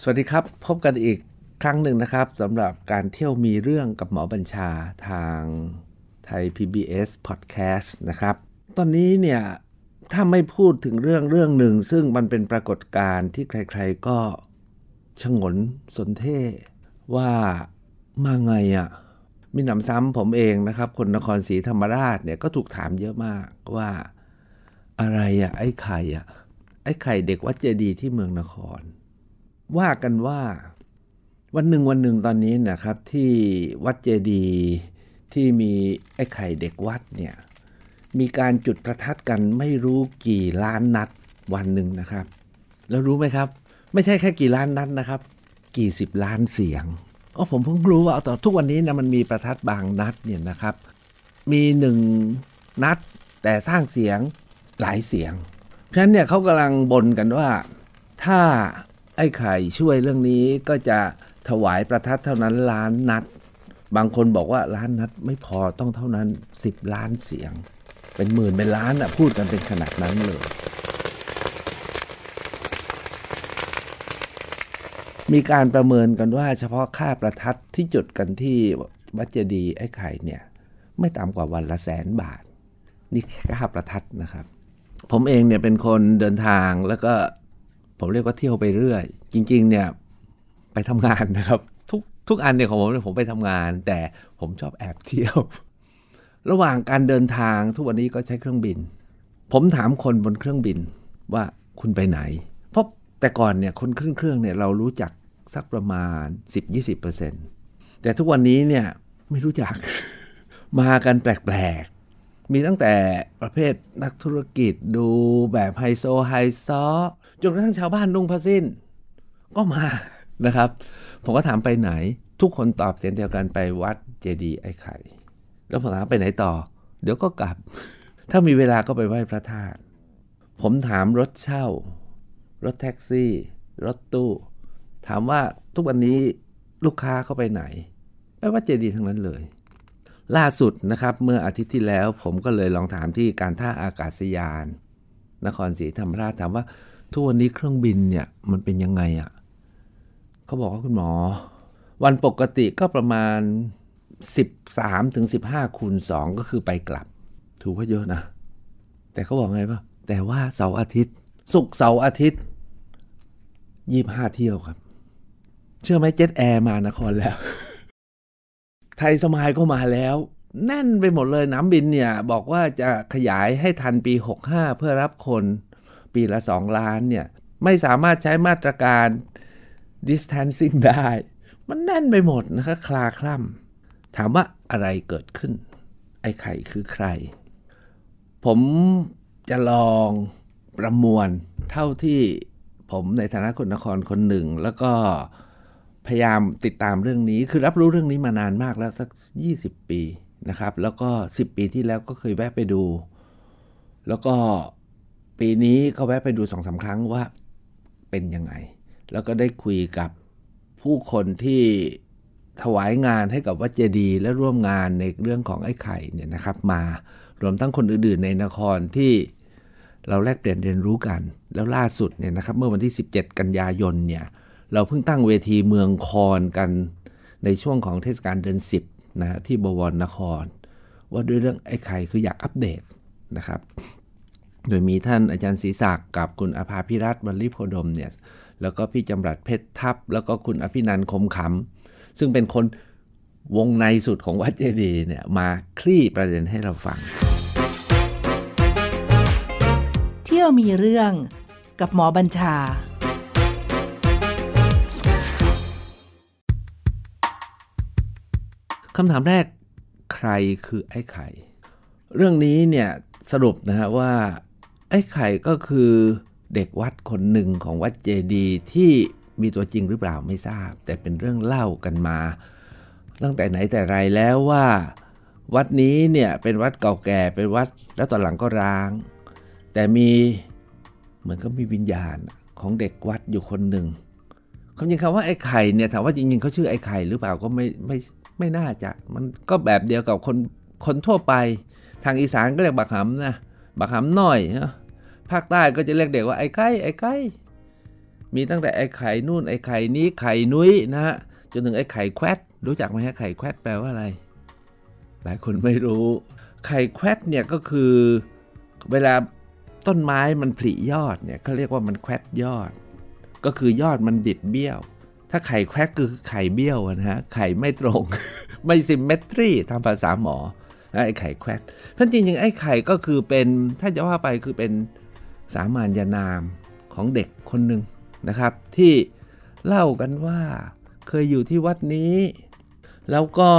สวัสดีครับ พบกันอีกครั้งหนึ่งนะครับสำหรับการเที่ยวมีเรื่องกับหมอบัญชาทางไทย PBS Podcast นะครับ ตอนนี้เนี่ย ถ้าไม่พูดถึงเรื่องเรื่องหนึ่ง ซึ่งมันเป็นปรากฏการณ์ที่ใครๆก็ชงนสนเท่ว่ามาไงอะ่ะ มีหนำซ้ำผมเองนะครับ คนนครศรีธรรมราชเนี่ยก็ถูกถามเยอะมากว่าอะไรอะ่ะ ไอ้ไข่อะ่ะ ไอ้ไข่เด็กวัดเจดีที่เมืองนคร ว่ากันว่าวันหนึ่งวันหนึ่งตอนนี้นะครับที่วัดเจดีย์ที่มีไอ้ไข่เด็กวัดเนี่ยมีการจุดประทัดกันไม่รู้กี่ล้านนัดวันหนึ่งนะครับ แล้วรู้ไหมครับ ไม่ใช่แค่กี่ล้านนัดนะครับ กี่สิบล้านเสียงก็ผมเพิ่งรู้ว่าต่อทุกวันนี้นะมันมีประทัดบางนัดเนี่ยนะครับ มีหนึ่งนัดแต่สร้างเสียงหลายเสียง เพราะฉะนั้นเนี่ยเขากำลังบ่นกันว่าถ้า ไอ้ไข่ช่วยเรื่องนี้ก็จะถวายประทัดเท่านั้นล้านนัด บางคนบอกว่าล้านนัดไม่พอต้องเท่านั้น 10 ล้านเสียง เป็นหมื่นเป็นล้านอะพูดกันเป็นขนาดนั้นเลย มีการประเมินกันว่าเฉพาะค่าประทัดที่จุดกันที่วัดเจดียไอ้ไข่เนี่ยไม่ต่ำกว่าวันละแสนบาท นี่ค่าประทัดนะครับ ผมเองเนี่ยเป็นคนเดินทางแล้วก็ ผมเรียกว่าเที่ยวไปเรื่อย จริง ๆ เนี่ยไปทำงานนะครับ ทุกทุกอันเนี่ยของผมเนี่ยผมไปทำงาน แต่ผมชอบแอบเที่ยว ระหว่างการเดินทางทุกวันนี้ก็ใช้เครื่องบิน ผมถามคนบนเครื่องบินว่าคุณไปไหน เพราะแต่ก่อนเนี่ยคนขึ้นเครื่องเนี่ยเรารู้จักสักประมาณ 10-20%แต่ทุกวันนี้เนี่ยไม่รู้จักมากันแปลกๆมีตั้งแต่ประเภทนักธุรกิจดูแบบไฮโซไฮซอ จนกระทั่งชาวบ้านนุ่งผ้าสิ้น ก็มานะครับ ผมก็ถามไปไหน ทุกคนตอบเสียงเดียวกันไปวัดเจดีย์ไอ้ไข่ แล้วผมถามไปไหนต่อ เดี๋ยวก็กลับ ถ้ามีเวลาก็ไปไหว้พระธาตุผมถามรถเช่า รถแท็กซี่ รถตู้ ถามว่าทุกวันนี้ลูกค้าเข้าไปไหนไปวัดเจดีย์ทั้งนั้นเลย ล่าสุดนะครับเมื่ออาทิตย์ที่แล้ว ผมก็เลยลองถามที่การท่าอากาศยาน นครศรีธรรมราชถามว่า ทุกวันนี้เครื่องบินเนี่ยมันเป็นยังไงอะ่ะเขาบอกว่าคุณหมอ วันปกติก็ประมาณ 13ถึง15คูณ2ก็คือไปกลับ ถูกว่าเยอะนะ แต่เขาบอกไงปะแต่ว่าเสาร์อาทิตย์ศุกเสาร์อาทิตย์ยี่ห้าเที่ยวครับ เชื่อไหมเจ็ตแอร์มานครแล้ว ไทยสมายก็มาแล้ว แน่นไปหมดเลยน้ำบินเนี่ย บอกว่าจะขยายให้ทันปี 65 เพื่อรับคน ปีละ 2 ล้านเนี่ยไม่สามารถใช้มาตรการ distancing ได้ มันแน่นไปหมดนะคะคลาคล่ำถามว่าอะไรเกิดขึ้น ไอ้ไข่คือใคร ผมจะลองประมวลเท่าที่ผมในฐานะคนนครคนหนึ่ง แล้วก็พยายามติดตามเรื่องนี้ คือรับรู้เรื่องนี้มานานมากแล้วสัก 20 ปีนะครับ แล้วก็ 10 ปีที่แล้วก็เคยแวะไปดู แล้วก็ ปีนี้ก็แวะไปดูสองสาครั้งว่าเป็นยังไง แล้วก็ได้คุยกับผู้คนที่ถวายงานให้กับวัดเจดีและร่วมงานในเรื่องของไอ้ไข่เนี่ยนะครับมารวมทั้งคนอื่นๆในนครที่เราแลกเปลี่ยนเรียนรู้กัน แล้วล่าสุดเนี่ยนะครับเมื่อวันที่ 17 กันยายนเนี่ยเราเพิ่งตั้งเวทีเมืองคอนกันในช่วงของเทศกาลเดือน 10นะที่บวรนคร ว่าด้วยเรื่องไอ้ไข่คืออยากอัปเดตนะครับ โดยมีท่านอาจารย์ศรีศักดิ์กับคุณอภาพิรัตน์บรรลิโพดมเนี่ยแล้วก็พี่จำรัดเพชรทัพ แล้วก็คุณอภินันท์คมขำซึ่งเป็นคนวงในสุดของวัดเจดีย์เนี่ยมาคลี่ประเด็นให้เราฟัง เที่ยวมีเรื่องกับหมอบัญชาคำถามแรกใครคือไอ้ไข่ เรื่องนี้เนี่ยสรุปนะฮะว่าไอ้ไข่ก็คือเด็กวัดคนหนึ่งของวัดเจดีย์ที่มีตัวจริงหรือเปล่าไม่ทราบ แต่เป็นเรื่องเล่ากันมา ตั้งแต่ไหนแต่ไรแล้วว่า วัดนี้เนี่ยเป็นวัดเก่าแก่เป็นวัดแล้วตอนหลังก็ร้าง แต่มีเหมือนก็มีวิญญาณของเด็กวัดอยู่คนหนึ่งความจริงคำว่าไอ้ไข่เนี่ยถามว่าจริงๆเขาชื่อไอ้ไข่หรือเปล่าก็ไม่ไม่ไม่น่าจะ มันก็แบบเดียวกับคนคนทั่วไป ทางอีสานก็เรียกบักหำนะบักหำน้อยนะ ภาคใต้ก็จะเรียกเด็กว่าไอ้ไก่ไอ้ไก่มีตั้งแต่ไอ้ไข่นู่นไอ้ไข่นี้ไข่นุ้ยนะฮะจนถึงไอ้ไข่แควดรู้จักไหมฮะไข่แควดแปลว่าอะไร หลายคนไม่รู้ ไข่แควดเนี่ยก็คือเวลาต้นไม้มันผลิยอดเนี่ยเขาเรียกว่ามันแควดยอด ก็คือยอดมันบิดเบี้ยว ถ้าไข่แควดคือไข่เบี้ยวนะฮะไข่ไม่ตรง ไม่ซิมเมตรีตามภาษาหมอไอ้ไข่แควดเพราะจริงๆไอ้ไข่ก็คือเป็นถ้าจะว่าไปคือเป็น สามัญญานามของเด็กคนหนึ่งนะครับ ที่เล่ากันว่าเคยอยู่ที่วัดนี้ แล้วก็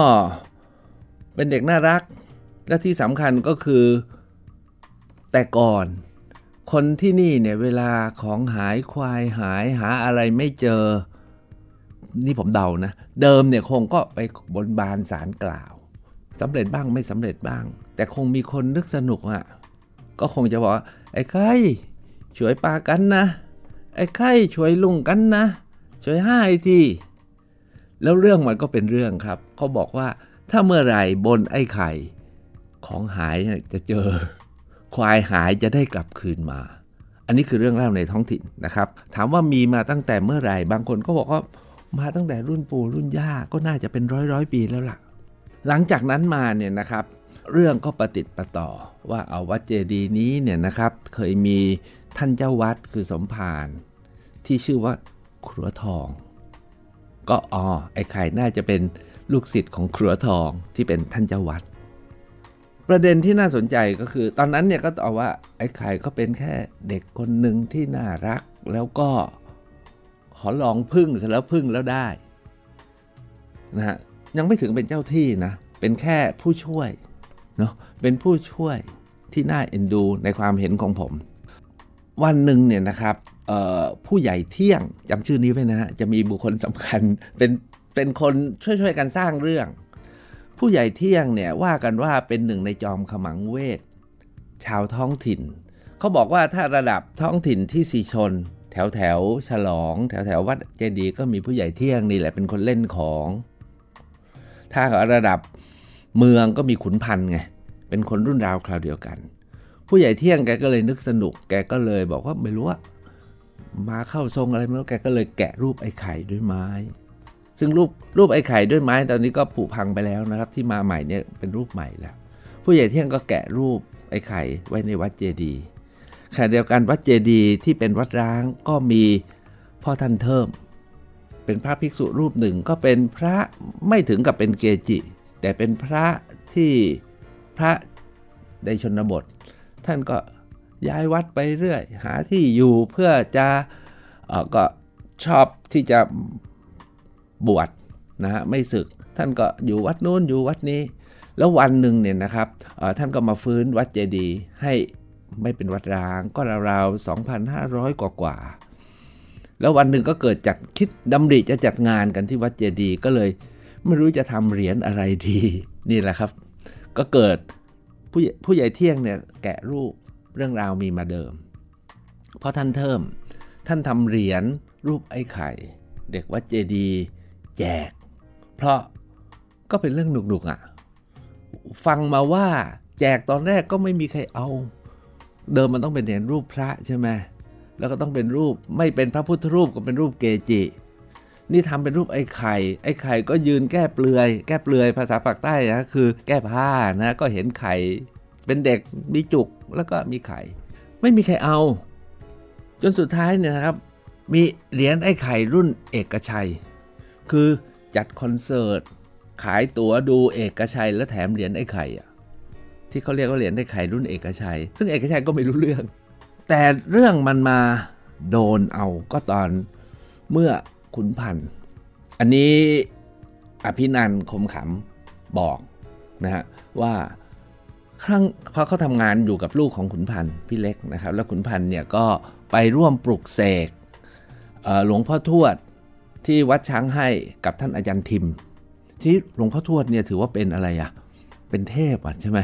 เป็นเด็กน่ารัก และที่สำคัญก็คือแต่ก่อน คนที่นี่เนี่ยเวลาของหายควายหายหาอะไรไม่เจอ นี่ผมเดานะ เดิมเนี่ยคงก็ไปบนบานสารกล่าวสำเร็จบ้างไม่สำเร็จบ้าง แต่คงมีคนนึกสนุกอะ่ะก็คงจะบอก ไอ้ไข่ช่วยปากันนะ ไอ้ไข่ช่วยลุงกันนะ ช่วยห้าทีแล้วเรื่องมันก็เป็นเรื่องครับ เขาบอกว่าถ้าเมื่อไหร่บนไอ้ไข่ ของหายจะเจอ ควายหายจะได้กลับคืนมา อันนี้คือเรื่องเล่าในท้องถิ่นนะครับ ถามว่ามีมาตั้งแต่เมื่อไหร่ บางคนก็บอกว่ามาตั้งแต่รุ่นปู่รุ่นย่าก็น่าจะเป็นร้อยร้อยปีแล้วล่ะ หลังจากนั้นมาเนี่ยนะครับ เรื่องก็ประติดประต่อว่าเอาวัดเจดีย์นี้เนี่ยนะครับ เคยมีท่านเจ้าวัดคือสมภารที่ชื่อว่าครัวทอง ก็อ๋อไอ้ไข่น่าจะเป็นลูกศิษย์ของครัวทองที่เป็นท่านเจ้าวัด ประเด็นที่น่าสนใจก็คือ ตอนนั้นเนี่ยก็ตอบว่าไอ้ไข่ก็เป็นแค่เด็กคนหนึ่งที่น่ารัก แล้วก็ขอลองพึ่งเสร็จแล้วพึ่งแล้วได้นะฮะยังไม่ถึงเป็นเจ้าที่นะเป็นแค่ผู้ช่วย เนาะเป็นผู้ช่วยที่น่าเอ็นดูในความเห็นของผม วันหนึ่งเนี่ยนะครับผู้ใหญ่เที่ยงจำชื่อนี้ไว้นะฮะจะมีบุคคลสำคัญเป็นเป็นคนช่วยๆกันสร้างเรื่อง ผู้ใหญ่เที่ยงเนี่ยว่ากันว่าเป็นหนึ่งในจอมขมังเวทชาวท้องถิ่น เขาบอกว่าถ้าระดับท้องถิ่นที่สีชน แถวแถวฉลอง แถวแถววัดเจดีย์ก็มีผู้ใหญ่เที่ยงนี่แหละเป็นคนเล่นของ ถ้าระดับ เมืองก็มีขุนพันธ์ไง เป็นคนรุ่นราวคราวเดียวกัน ผู้ใหญ่เที่ยงแกก็เลยนึกสนุก แกก็เลยบอกว่าไม่รู้ว่ามาเข้าทรงอะไรไม่รู้แกก็เลยแกะรูปไอ้ไข่ด้วยไม้ ซึ่งรูปรูปไอ้ไข่ด้วยไม้ตอนนี้ก็ผุพังไปแล้วนะครับ ที่มาใหม่เนี่ยเป็นรูปใหม่แล้วผู้ใหญ่เที่ยงก็แกะรูปไอ้ไข่ไว้ในวัดเจดีย์ขณะเดียวกันวัดเจดีย์ที่เป็นวัดร้างก็มีพ่อท่านเทิมเป็นพระภิกษุรูปหนึ่งก็เป็นพระไม่ถึงกับเป็นเกจิ แต่เป็นพระที่พระในชนบท ท่านก็ย้ายวัดไปเรื่อย หาที่อยู่เพื่อจะก็ชอบที่จะบวชนะฮะไม่ศึกท่านก็อยู่วัดนู้นอยู่วัดนี้ แล้ววันหนึ่งเนี่ยนะครับท่านก็มาฟื้นวัดเจดีย์ให้ไม่เป็นวัดร้างก็ราวๆ2,500 กว่ากว่า แล้ววันหนึ่งก็เกิดจากคิดดำริจะจัดงานกันที่วัดเจดีย์ก็เลย ไม่รู้จะทำเหรียญอะไรดี นี่แหละครับ ก็เกิดผู้ผู้ใหญ่เที่ยงเนี่ยแกะรูปเรื่องราวมีมาเดิม เพราะท่านเทิมท่านทำเหรียญรูปไอ้ไข่ เด็กวัดเจดีแจก เพราะก็เป็นเรื่องหนุกๆอะ่ะ ฟังมาว่าแจกตอนแรกก็ไม่มีใครเอา เดิมมันต้องเป็นเหรียญรูปพระใช่ไหมแล้วก็ต้องเป็นรูปไม่เป็นพระพุทธรูปก็เป็นรูปเกจิ นี่ทำเป็นรูปไอ้ไข่ไอ้ไข่ก็ยืนแก้เปลือย แก้เปลือยภาษาปากใต้นะคือแก้ผ้านะก็เห็นไข่เป็นเด็กมีจุกแล้วก็มีไข่ ไม่มีใครเอา จนสุดท้ายเนี่ยนะครับ มีเหรียญไอ้ไข่รุ่นเอกชัย คือจัดคอนเสิร์ตขายตั๋วดูเอกชัย แล้วแถมเหรียญไอ้ไข่อะที่เขาเรียกว่าเหรียญไอ้ไข่รุ่นเอกชัย ซึ่งเอกชัยก็ไม่รู้เรื่อง แต่เรื่องมันมาโดนเอาก็ตอนเมื่อ ขุนพันธ์อันนี้อภินันคมขำบอกนะฮะว่าครั้งเพราเขาทำงานอยู่กับลูกของขุนพันธ์พี่เล็กนะครับ แล้วขุนพันธ์เนี่ยก็ไปร่วมปลุกเสกหลวงพ่อทวดที่วัดช้างให้กับท่านอาจารย์ทิม ที่หลวงพ่อทวดเนี่ยถือว่าเป็นอะไรอะเป็นเทพอะใช่ไหม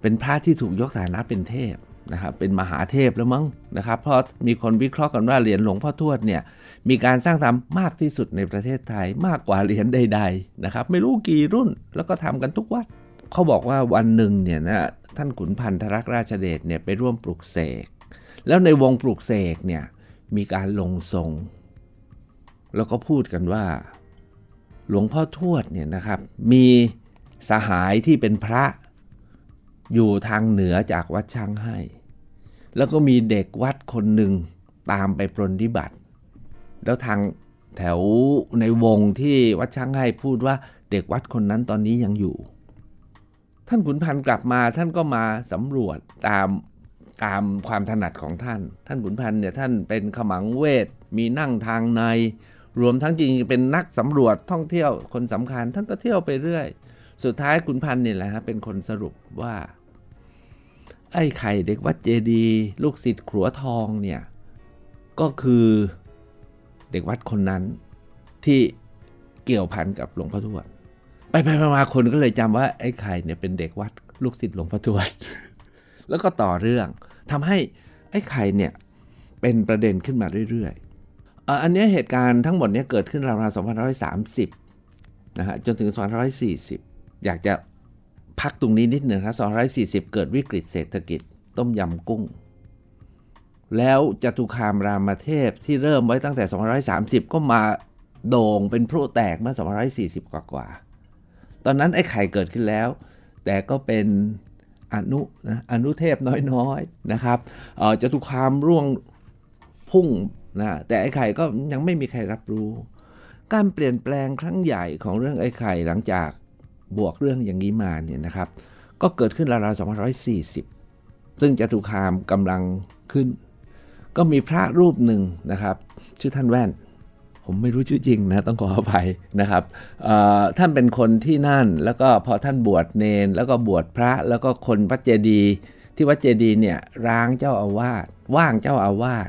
เป็นพระที่ถูกยกฐานะเป็นเทพ นะครับเป็นมหาเทพแล้วมั้งนะครับ เพราะมีคนวิเคราะห์กันว่าเหรียญหลวงพ่อทวดเนี่ยมีการสร้างทำมากที่สุดในประเทศไทยมากกว่าเหรียญใด ๆนะครับ ไม่รู้กี่รุ่นแล้วก็ทำกันทุกวัดเขาบอกว่าวันหนึ่งเนี่ยนะท่านขุนพันธรักราชเดชเนี่ยไปร่วมปลุกเสก แล้วในวงปลุกเสกเนี่ยมีการลงทรง แล้วก็พูดกันว่า หลวงพ่อทวดเนี่ยนะครับ มีสหายที่เป็นพระ อยู่ทางเหนือจากวัดช้างให้ แล้วก็มีเด็กวัดคนหนึ่งตามไปปรนนิบัติ แล้วทางแถวในวงที่วัดช้างให้พูดว่าเด็กวัดคนนั้นตอนนี้ยังอยู่ ท่านขุนพันธ์กลับมาท่านก็มาสำรวจตามตามความถนัดของท่าน ท่านขุนพันธ์เนี่ยท่านเป็นขมังเวท มีนั่งทางใน รวมทั้งจริงเป็นนักสำรวจท่องเที่ยวคนสำคัญ ท่านก็เที่ยวไปเรื่อย สุดท้ายขุนพันธ์เนี่ยแหละฮะเป็นคนสรุปว่า ไอ้ไข่เด็กวัดเจดีลูกศิษย์ขัวทองเนี่ยก็คือเด็กวัดคนนั้นที่เกี่ยวพันกับหลวงพ่อทวดไปไปมาคนก็เลยจำว่าไอ้ไข่เนี่ยเป็นเด็กวัดลูกศิษย์หลวงพ่อทวดแล้วก็ต่อเรื่องทำให้ไอ้ไข่เนี่ยเป็นประเด็นขึ้นมาเรื่อยๆอันนี้เหตุการณ์ทั้งหมดนี้เกิดขึ้นราวๆ2530นะฮะจนถึง2540 อยากจะ พักตรงนี้นิดหนึ่งครับ 240 เกิดวิกฤตเศรษฐกิจต้มยำกุ้ง แล้วจตุคามรามเทพที่เริ่มไว้ตั้งแต่ 230 ก็มาโด่งเป็นพลุแตกเมื่อ 240 กว่ากว่า ตอนนั้นไอ้ไข่เกิดขึ้นแล้ว แต่ก็เป็นอนุนะอนุเทพน้อยๆนะครับจตุคามร่วงพุ่งนะแต่ไอ้ไข่ก็ยังไม่มีใครรับรู้ การเปลี่ยนแปลงครั้งใหญ่ของเรื่องไอ้ไข่หลังจาก บวกเรื่องอย่างนี้มาเนี่ยนะครับ ก็เกิดขึ้นราวๆ240 ซึ่งจตุคามกำลังขึ้น ก็มีพระรูปหนึ่งนะครับ ชื่อท่านแว่น ผมไม่รู้ชื่อจริงนะต้องขออภัยนะครับท่านเป็นคนที่นั่น แล้วก็พอท่านบวชเนน แล้วก็บวชพระแล้วก็คนวัดเจดีที่วัดเจดีเนี่ยร้างเจ้าอาวาสว่างเจ้าอาวาส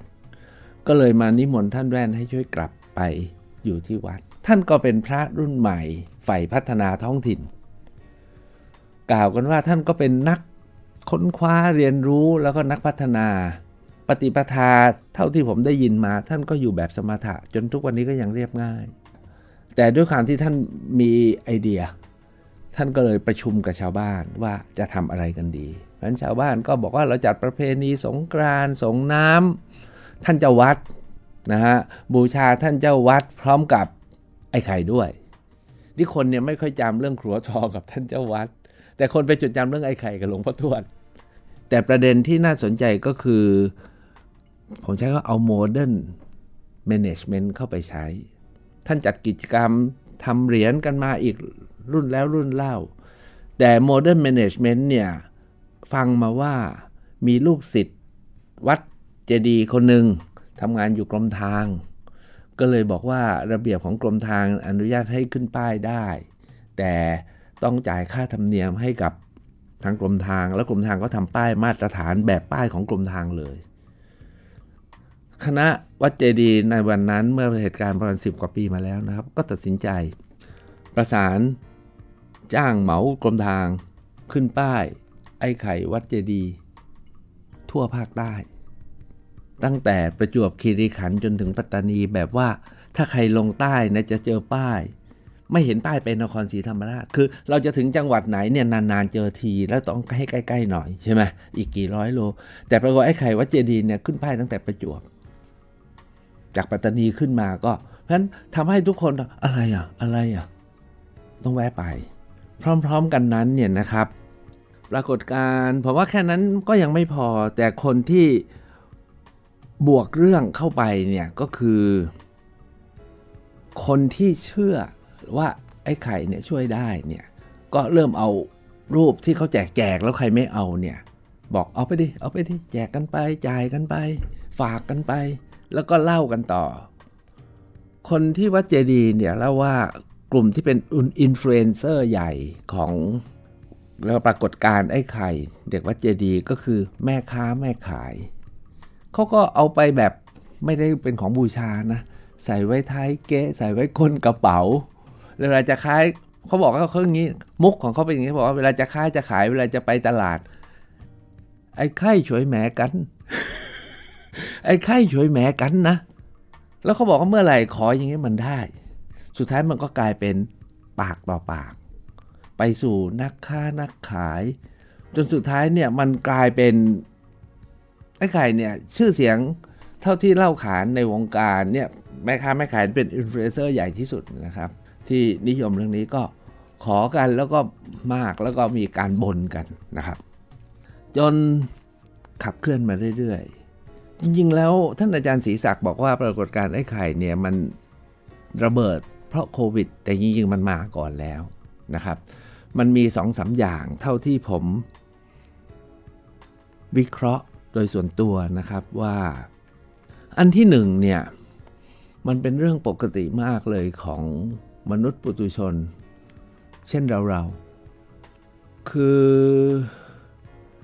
ก็เลยมานิมนต์ท่านแว่นให้ช่วยกลับไปอยู่ที่วัด ท่านก็เป็นพระรุ่นใหม่ใฝ่พัฒนาท้องถิ่น กล่าวกันว่าท่านก็เป็นนักค้นคว้าเรียนรู้แล้วก็นักพัฒนา ปฏิปทาเท่าที่ผมได้ยินมา ท่านก็อยู่แบบสมถะ จนทุกวันนี้ก็ยังเรียบง่าย แต่ด้วยความที่ท่านมีไอเดีย ท่านก็เลยประชุมกับชาวบ้านว่าจะทำอะไรกันดีเพราะนั้นชาวบ้านก็บอกว่าเราจัดประเพณีสงกรานต์สงน้ำท่านเจ้าวัดนะฮะบูชาท่านเจ้าวัดพร้อมกับ ไอ้ไข่ด้วยที่คนเนี่ยไม่ค่อยจำเรื่องครัวทองกับท่านเจ้าวัด แต่คนไปจดจำเรื่องไอ้ไข่กับหลวงพ่อทวด แต่ประเด็นที่น่าสนใจก็คือ ผมใช้ก็เอา modern management เข้าไปใช้ ท่านจัดกิจกรรมทำเหรียญกันมาอีกรุ่นแล้วรุ่นเล่า แต่ modern management เนี่ย ฟังมาว่ามีลูกศิษย์วัดเจดีย์คนหนึ่งทำงานอยู่กรมทาง ก็เลยบอกว่าระเบียบของกรมทางอนุญาตให้ขึ้นป้ายได้ แต่ต้องจ่ายค่าธรรมเนียมให้กับทางกรมทาง แล้วกรมทางก็ทำป้ายมาตรฐานแบบป้ายของกรมทางเลย คณะวัดเจดีในวันนั้นเมื่อเหตุการณ์ประมาณสิบกว่าปีมาแล้วนะครับ ก็ตัดสินใจ ประสานจ้างเหมากรมทางขึ้นป้าย ไอ้ไข่วัดเจดี ทั่วภาคใต้ ตั้งแต่ประจวบคีรีขันธ์จนถึงปัตตานีแบบว่าถ้าใครลงใต้นะจะเจอป้าย ไม่เห็นป้ายเป็นนครศรีธรรมราช คือเราจะถึงจังหวัดไหนเนี่ยนานๆเจอที แล้วต้องให้ใกล้ๆหน่อยใช่ไหมอีกกี่ร้อยโล แต่ปรากฏไอ้ไข่วัดเจดีเนี่ยขึ้นป้ายตั้งแต่ประจวบ จากปัตตานีขึ้นมาก็เพราะฉะนั้นทำให้ทุกคนอะไรอะอะไรอะต้องแวะไป พร้อมๆกันนั้นเนี่ยนะครับ ปรากฏการณ์ผมว่าแค่นั้นก็ยังไม่พอแต่คนที่ บวกเรื่องเข้าไปเนี่ยก็คือ คนที่เชื่อว่าไอ้ไข่เนี่ยช่วยได้เนี่ยก็เริ่มเอารูปที่เขาแจกแจกแล้วใครไม่เอาเนี่ย บอกเอาไปดิเอาไปดิแจกกันไปจ่ายกันไป ฝากกันไป แล้วก็เล่ากันต่อ คนที่วัดเจดีเนี่ยเล่าว่ากลุ่มที่เป็นอินฟลูเอนเซอร์ใหญ่ของแล้วปรากฏการไอ้ไข่ เด็กวัดเจดีก็คือแม่ค้าแม่ขาย เขาก็เอาไปแบบไม่ได้เป็นของบูชานะ ใส่ไว้ท้ายเก๊ใส่ไว้ก้นกระเป๋าเวลาจะขายเขาบอกว่าเขาอย่างนี้มุกของเขาเป็นอย่างนี้บอกว่าเวลาจะขายจะขายเวลาจะไปตลาด ไอ้ไข่ช่วยแหมกัน ไอ้ไข่ช่วยแหมกันนะ แล้วเขาบอกว่าเมื่อไหร่ขออย่างนี้มันได้ สุดท้ายมันก็กลายเป็นปากต่อปาก ไปสู่นักค้านักขาย จนสุดท้ายเนี่ยมันกลายเป็น ไอ้ไข่เนี่ยชื่อเสียงเท่าที่เล่าขานในวงการเนี่ยแม่ค้าแม่ขายเป็นอินฟลูเอนเซอร์ใหญ่ที่สุดนะครับ ที่นิยมเรื่องนี้ก็ขอกันแล้วก็มากแล้วก็มีการบ่นกันนะครับ จนขับเคลื่อนมาเรื่อยๆ จริงๆ แล้วท่านอาจารย์ศรีศักดิ์บอกว่าปรากฏการณ์ไอ้ไข่เนี่ยมันระเบิดเพราะโควิด แต่จริงๆ มันมาก่อนแล้วนะครับ มันมีสองสาอย่างเท่าที่ผมวิเคราะห์ โดยส่วนตัวนะครับว่า อันที่หนึ่งเนี่ยมันเป็นเรื่องปกติมากเลยของมนุษย์ปุตุชน เช่นเราเราคือ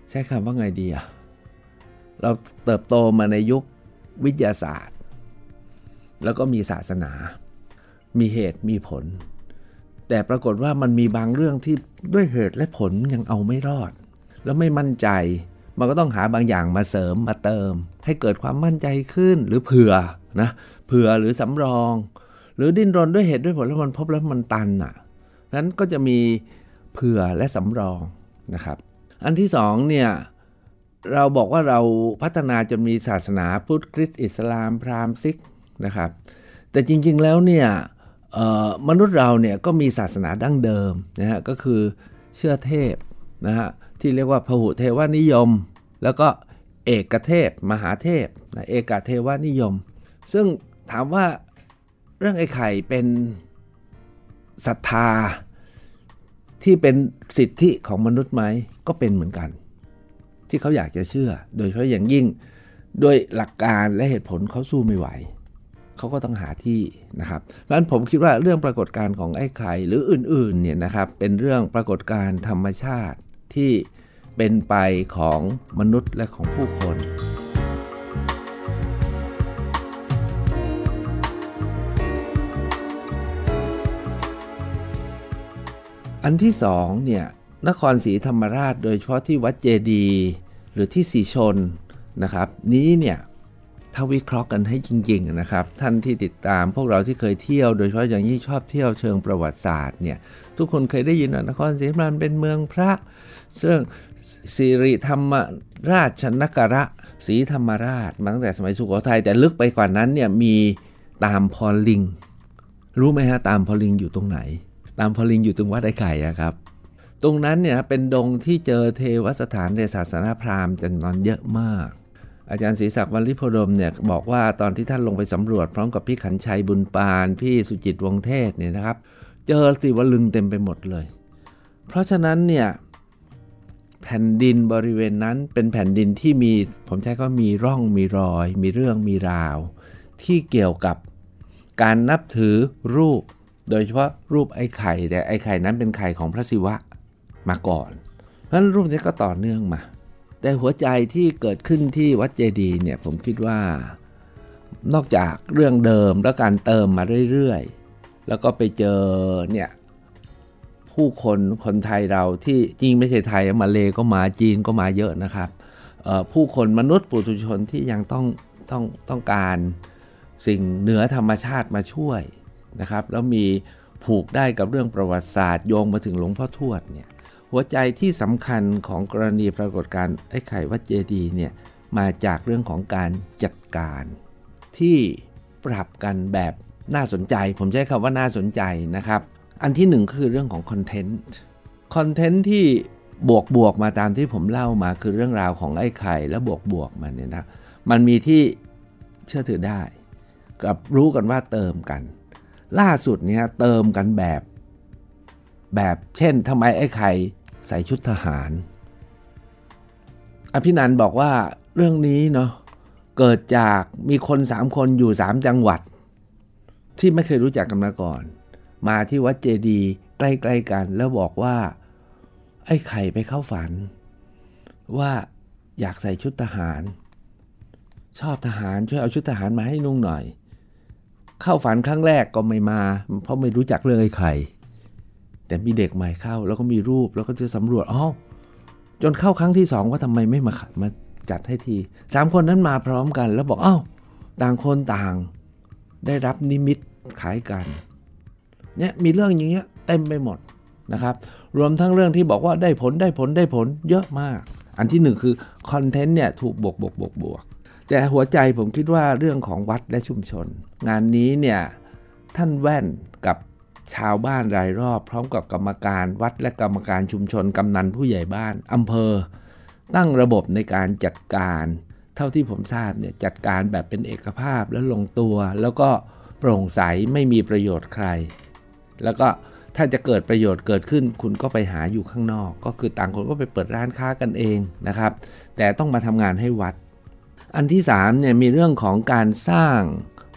ใช้คำว่าไงดีอะเราเติบโตมาในยุควิทยาศาสตร์ แล้วก็มีศาสนา มีเหตุมีผล แต่ปรากฏว่ามันมีบางเรื่องที่ด้วยเหตุและผลยังเอาไม่รอด แล้วไม่มั่นใจ มันก็ต้องหาบางอย่างมาเสริมมาเติม ให้เกิดความมั่นใจขึ้นหรือเผื่อนะเผื่อหรือสำรอง หรือดิ้นรนด้วยเหตุด้วยผลแล้วมันพบแล้วมันตันอะนั้นก็จะมีเผื่อและสำรองนะครับ อันที่สองเนี่ยเราบอกว่าเราพัฒนาจนมีศาสนาพุทธคริสต์อิสลามพราหมณ์ซิกนะครับ แต่จริงๆแล้วเนี่ยมนุษย์เราเนี่ยก็มีศาสนาดั้งเดิมนะฮะก็คือเชื่อเทพนะฮะ ที่เรียกว่าพหุเทวนิยม แล้วก็เอกเทพ มหาเทพนะเอกเทวนิยม ซึ่งถามว่าเรื่องไอ้ไข่เป็นศรัทธาที่เป็นสิทธิของมนุษย์ไหมก็เป็นเหมือนกัน ที่เขาอยากจะเชื่อ โดยเฉพาะอย่างยิ่งด้วยหลักการและเหตุผลเขาสู้ไม่ไหว เขาก็ต้องหาที่นะครับเพราะฉะนั้นผมคิดว่าเรื่องปรากฏการณ์ของไอ้ไข่หรืออื่นๆเนี่ยนะครับเป็นเรื่องปรากฏการณ์ธรรมชาติ ที่เป็นไปของมนุษย์และของผู้คน อันที่สองเนี่ยนครศรีธรรมราชโดยเฉพาะที่วัดเจดีหรือที่สีชนนะครับ นี้เนี่ยถ้าวิเคราะห์กันให้จริงๆนะครับ ท่านที่ติดตามพวกเราที่เคยเที่ยว โดยเฉพาะอย่างยิ่งชอบเที่ยวเชิงประวัติศาสตร์เนี่ยทุกคนเคยได้ยินว่านครศรีธรรมราชเป็นเมืองพระ ซึ่งสิริธรรมราชนกระศรีธรรมราชมาตั้งแต่สมัยสุโขทัยแต่ลึกไปกว่านั้นเนี่ยมีตามพอลิง รู้ไหมฮะตามพอลิงอยู่ตรงไหน ตามพอลิงอยู่ตรงวัดไอ้ไข่อะครับ ตรงนั้นเนี่ยเป็นดงที่เจอเทวสถานในศาสนาพราหมณ์จำนวนเยอะมาก อาจารย์ศรีศักดิ์วันริพดมเนี่ยบอกว่าตอนที่ท่านลงไปสำรวจพร้อมกับพี่ขันชัยบุญปาน พี่สุจิตวงเทศเนี่ยนะครับ เจอสิวลึงเต็มไปหมดเลย เพราะฉะนั้นเนี่ย แผ่นดินบริเวณนั้นเป็นแผ่นดินที่มี ผมใช้ก็มีร่องมีรอย มีเรื่องมีราว ที่เกี่ยวกับการนับถือรูป โดยเฉพาะรูปไอ้ไข่แต่ไอ้ไข่นั้นเป็นไข่ของพระศิวะมาก่อน เพราะฉะนั้นรูปนี้ก็ต่อเนื่องมา แต่หัวใจที่เกิดขึ้นที่วัดเจดีเนี่ยผมคิดว่า นอกจากเรื่องเดิมแล้วการเติมมาเรื่อยๆ แล้วก็ไปเจอเนี่ย ผู้คนคนไทยเราที่จริงไม่ใช่ไทยมาเลก็มาจีนก็มาเยอะนะครับผู้คนมนุษย์ปุถุชนที่ยังต้องต้องต้องการสิ่งเหนือธรรมชาติมาช่วยนะครับ แล้วมีผูกได้กับเรื่องประวัติศาสตร์โยงมาถึงหลวงพ่อทวดเนี่ยหัวใจที่สำคัญของกรณีปรากฏการไอ้ไข่วัดเจดีเนี่ยมาจากเรื่องของการจัดการ ที่ปรับกันแบบน่าสนใจ ผมใช้คำว่าน่าสนใจนะครับ อันที่หนึ่งคือเรื่องของคอนเทนต์คอนเทนต์ที่บวกบวกมาตามที่ผมเล่ามาคือเรื่องราวของไอ้ไข่และบวกบวกมันเนี่ยนะมันมีที่เชื่อถือได้ กับรู้กันว่าเติมกัน ล่าสุดเนี่ยเติมกันแบบ แบบเช่นทำไมไอ้ไข่ใส่ชุดทหาร อภินันบอกว่าเรื่องนี้เนาะเกิดจากมีคนสามคนอยู่สามจังหวัด ที่ไม่เคยรู้จักกันมาก่อน มาที่วัดเจดีใกล้ๆกัน แล้วบอกว่า ไอ้ไข่ไปเข้าฝัน ว่าอยากใส่ชุดทหาร ชอบทหารช่วยเอาชุดทหารมาให้นุ่งหน่อย เข้าฝันครั้งแรกก็ไม่มา เพราะไม่รู้จักเรื่องไอ้ไข่ แต่มีเด็กใหม่เข้าแล้วก็มีรูปแล้วก็จะสำรวจอ๋อจนเข้าครั้งที่สองว่าทำไมไม่มามาจัดให้ทีสามคนนั้นมาพร้อมกัน แล้วบอกอ้าวต่างคนต่าง ได้รับนิมิตขายกัน เนี่ยมีเรื่องอย่างเงี้ยเต็มไปหมดนะครับ รวมทั้งเรื่องที่บอกว่าได้ผลได้ผลได้ผลเยอะมาก อันที่หนึ่งคือคอนเทนต์เนี่ยถูกบวกบวกบวกบวกแต่หัวใจผมคิดว่าเรื่องของวัดและชุมชน งานนี้เนี่ยท่านแว่นกับชาวบ้านรายรอบ พร้อมกับกรรมการวัดและกรรมการชุมชนกำนันผู้ใหญ่บ้านอำเภอ ตั้งระบบในการจัดการ เท่าที่ผมทราบเนี่ยจัดการแบบเป็นเอกภาพและลงตัว แล้วก็โปร่งใสไม่มีประโยชน์ใคร แล้วก็ถ้าจะเกิดประโยชน์เกิดขึ้น คุณก็ไปหาอยู่ข้างนอก ก็คือต่างคนก็ไปเปิดร้านค้ากันเองนะครับ แต่ต้องมาทำงานให้วัด อันที่3เนี่ยมีเรื่องของการสร้าง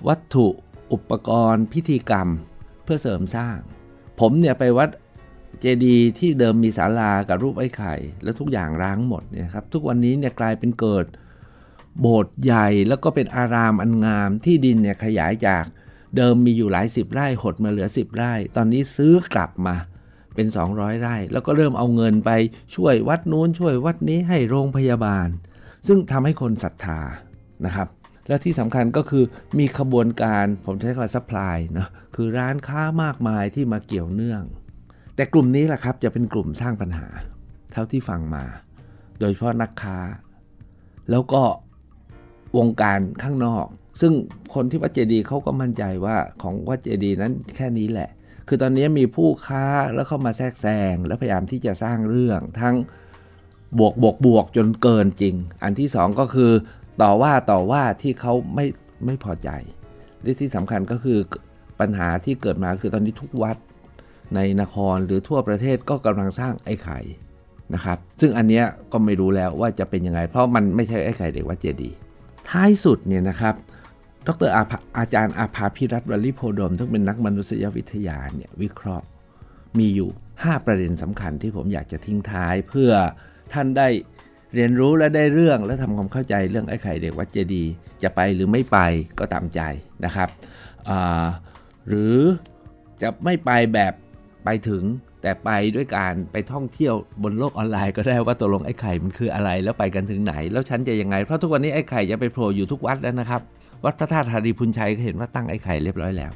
วัตถุอุปกรณ์พิธีกรรมเพื่อเสริมสร้าง ผมเนี่ยไปวัดเจดีย์ที่เดิมมีศาลากับรูปไอ้ไข่ แล้วทุกอย่างร้างหมดเนี่ยครับทุกวันนี้เนี่ยกลายเป็นเกิดโบสถ์ใหญ่แล้วก็เป็นอารามอันงามที่ดินเนี่ยขยายจาก เดิมมีอยู่หลายสิบไร่หดมาเหลือ10ไร่ ตอนนี้ซื้อกลับมาเป็น 200 ไร่ แล้วก็เริ่มเอาเงินไปช่วยวัดนู้นช่วยวัดนี้ให้โรงพยาบาล ซึ่งทำให้คนศรัทธานะครับและที่สำคัญก็คือมีขบวนการผมใช้คำว่า supply นะคือร้านค้ามากมายที่มาเกี่ยวเนื่อง แต่กลุ่มนี้แหละครับจะเป็นกลุ่มสร้างปัญหา เท่าที่ฟังมา โดยเฉพาะนักค้า แล้วก็วงการข้างนอก ซึ่งคนที่วัดเจดีเขาก็มั่นใจว่าของวัดเจดีนั้นแค่นี้แหละ คือตอนนี้มีผู้ค้าแล้วเข้ามาแทรกแซงแล้วพยายามที่จะสร้างเรื่องทั้งบวกบวกบวกจนเกินจริง อันที่สองก็คือต่อว่าต่อว่าที่เขาไม่ไม่พอใจและที่สำคัญก็คือปัญหาที่เกิดมาคือตอนนี้ทุกวัดในนครหรือทั่วประเทศก็กำลังสร้างไอ้ไข่นะครับ ซึ่งอันนี้ก็ไม่รู้แล้วว่าจะเป็นยังไง เพราะมันไม่ใช่ไอ้ไข่เด็กวัดเจดี ท้ายสุดเนี่ยนะครับ ดรอาอาจารย์อาภาพิรัตวลิโพดมซึ่งเป็นนักมนุษยวิทยาเนี่ยวิเคราะห์มีอยู่ 5 ประเด็นสำคัญที่ผมอยากจะทิ้งท้ายเพื่อท่านได้เรียนรู้และได้เรื่องและทำความเข้าใจเรื่องไอ้ไข่เด็กวัดเจดีจะไปหรือไม่ไปก็ตามใจนะครับ หรือจะไม่ไปแบบไปถึงแต่ไปด้วยการไปท่องเที่ยวบนโลกออนไลน์ก็ได้ว่าตกลงไอ้ไข่มันคืออะไรแล้วไปกันถึงไหน แล้วฉันจะยังไง เพราะทุกวันนี้ไอ้ไข่จะไปโผล่อยู่ทุกวัดแล้วนะครับ วัดพระธาตุธารีพุนชัยก็เห็นว่าตั้งไอ้ไข่เรียบร้อยแล้ว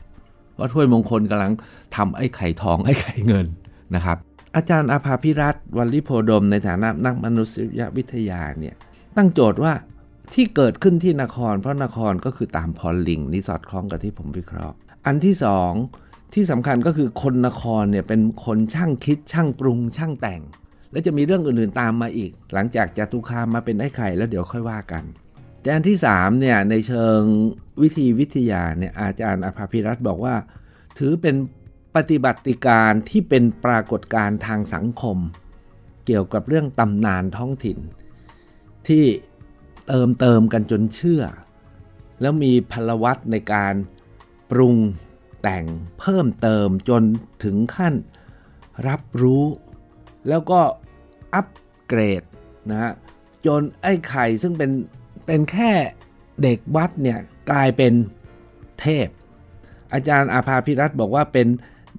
วัดห้วยมงคลกำลังทำไอ้ไข่ทองไอ้ไข่เงินนะครับ อาจารย์อาภาพิรัตวัลลิโพดม ในฐานะนักมนุษยวิทยาเนี่ยตั้งโจทย์ว่าที่เกิดขึ้นที่นคร เพราะนครก็คือตามพอลลิงนี่สอดคล้องกับที่ผมวิเคราะห์ อันที่สองที่สำคัญก็คือคนนครเนี่ยเป็นคนช่างคิดช่างปรุงช่างแต่ง แล้วจะมีเรื่องอื่นๆตามมาอีก หลังจากจตุคามมาเป็นไอ้ไข่แล้วเดี๋ยวค่อยว่ากัน แต่อันที่3เนี่ยในเชิงวิธีวิทยาเนี่ยอาจารย์อภาพิรัตบอกว่า ถือเป็นปฏิบัติการที่เป็นปรากฏการณ์ทางสังคม เกี่ยวกับเรื่องตำนานท้องถิ่น ที่เติมเติมกันจนเชื่อ แล้วมีพลวัตในการปรุงแต่งเพิ่มเติมจนถึงขั้นรับรู้ แล้วก็อัปเกรดนะฮะจนไอ้ไข่ซึ่งเป็น เป็นแค่เด็กวัดเนี่ยกลายเป็นเทพ อาจารย์อาภาพิรัตบอกว่าเป็น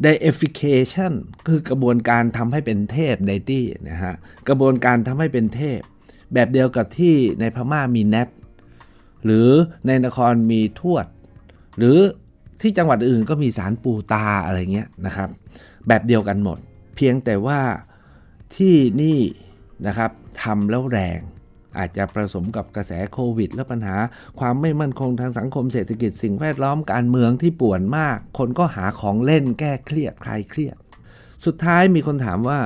deification คือกระบวนการทำให้เป็นเทพไดตี้นะฮะ กระบวนการทำให้เป็นเทพ แบบเดียวกับที่ในพม่ามีแนทหรือในนครมีทวด หรือที่จังหวัดอื่นก็มีสารปูตาอะไรเงี้ยนะครับ แบบเดียวกันหมด เพียงแต่ว่าที่นี่นะครับทำแล้วแรง อาจจะผสมกับกระแสโควิด และปัญหา ความไม่มั่นคงทางสังคมเศรษฐกิจสิ่งแวดล้อมการเมืองที่ป่วนมาก คนก็หาของเล่นแก้เครียดคลายเครียด สุดท้ายมีคนถามว่า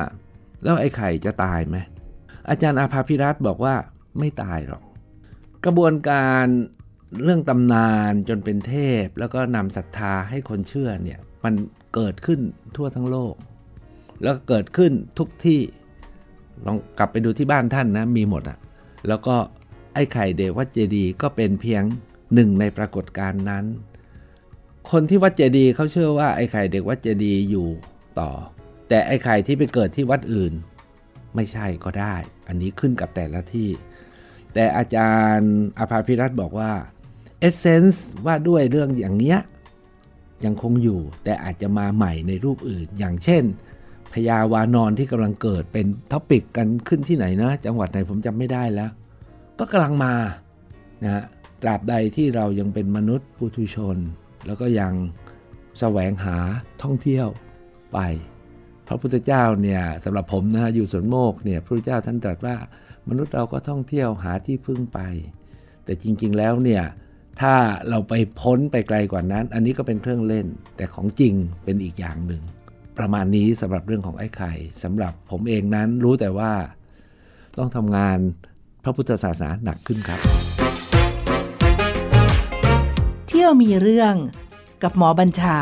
แล้วไอ้ไข่จะตายไหมอาจารย์อาภาพิรัตบอกว่าไม่ตายหรอก กระบวนการเรื่องตำนานจนเป็นเทพ แล้วก็นำศรัทธาให้คนเชื่อเนี่ยมันเกิดขึ้นทั่วทั้งโลก แล้วเกิดขึ้นทุกที่ลองกลับไปดูที่บ้านท่านนะมีหมดอะ แล้วก็ไอ้ไข่เดวัดเจดีก็เป็นเพียงหนึ่งในปรากฏการณ์นั้น คนที่วัดเจดีเขาเชื่อว่าไอ้ไข่เด็กวัดเจดีอยู่ต่อ แต่ไอ้ไข่ที่ไปเกิดที่วัดอื่น ไม่ใช่ก็ได้ อันนี้ขึ้นกับแต่ละที่ แต่อาจารย์อภาพิรัตบอกว่าเอเซนส์ว่าด้วยเรื่องอย่างเนี้ยยังคงอยู่แต่อาจจะมาใหม่ในรูปอื่น อย่างเช่น พญาวานรที่กำลังเกิดเป็น topic กันขึ้นที่ไหนนะ จังหวัดไหนผมจำไม่ได้แล้ว ก็กำลังมานะฮะตราบใดที่เรายังเป็นมนุษย์ปุถุชน แล้วก็ยังแสวงหาท่องเที่ยวไป พระพุทธเจ้าเนี่ยสำหรับผมนะอยู่สวนโมกข์เนี่ยพระพุทธเจ้าท่านตรัสว่ามนุษย์เราก็ท่องเที่ยวหาที่พึ่งไป แต่จริง ๆแล้วเนี่ยถ้าเราไปพ้นไปไกลกว่านั้น อันนี้ก็เป็นเครื่องเล่น แต่ของจริงเป็นอีกอย่างหนึ่ง ประมาณนี้สำหรับเรื่องของไอ้ไข่สำหรับผมเองนั้นรู้แต่ว่าต้องทำงานพระพุทธศาสนาหนักขึ้นครับ เที่ยวมีเรื่องกับหมอบัญชา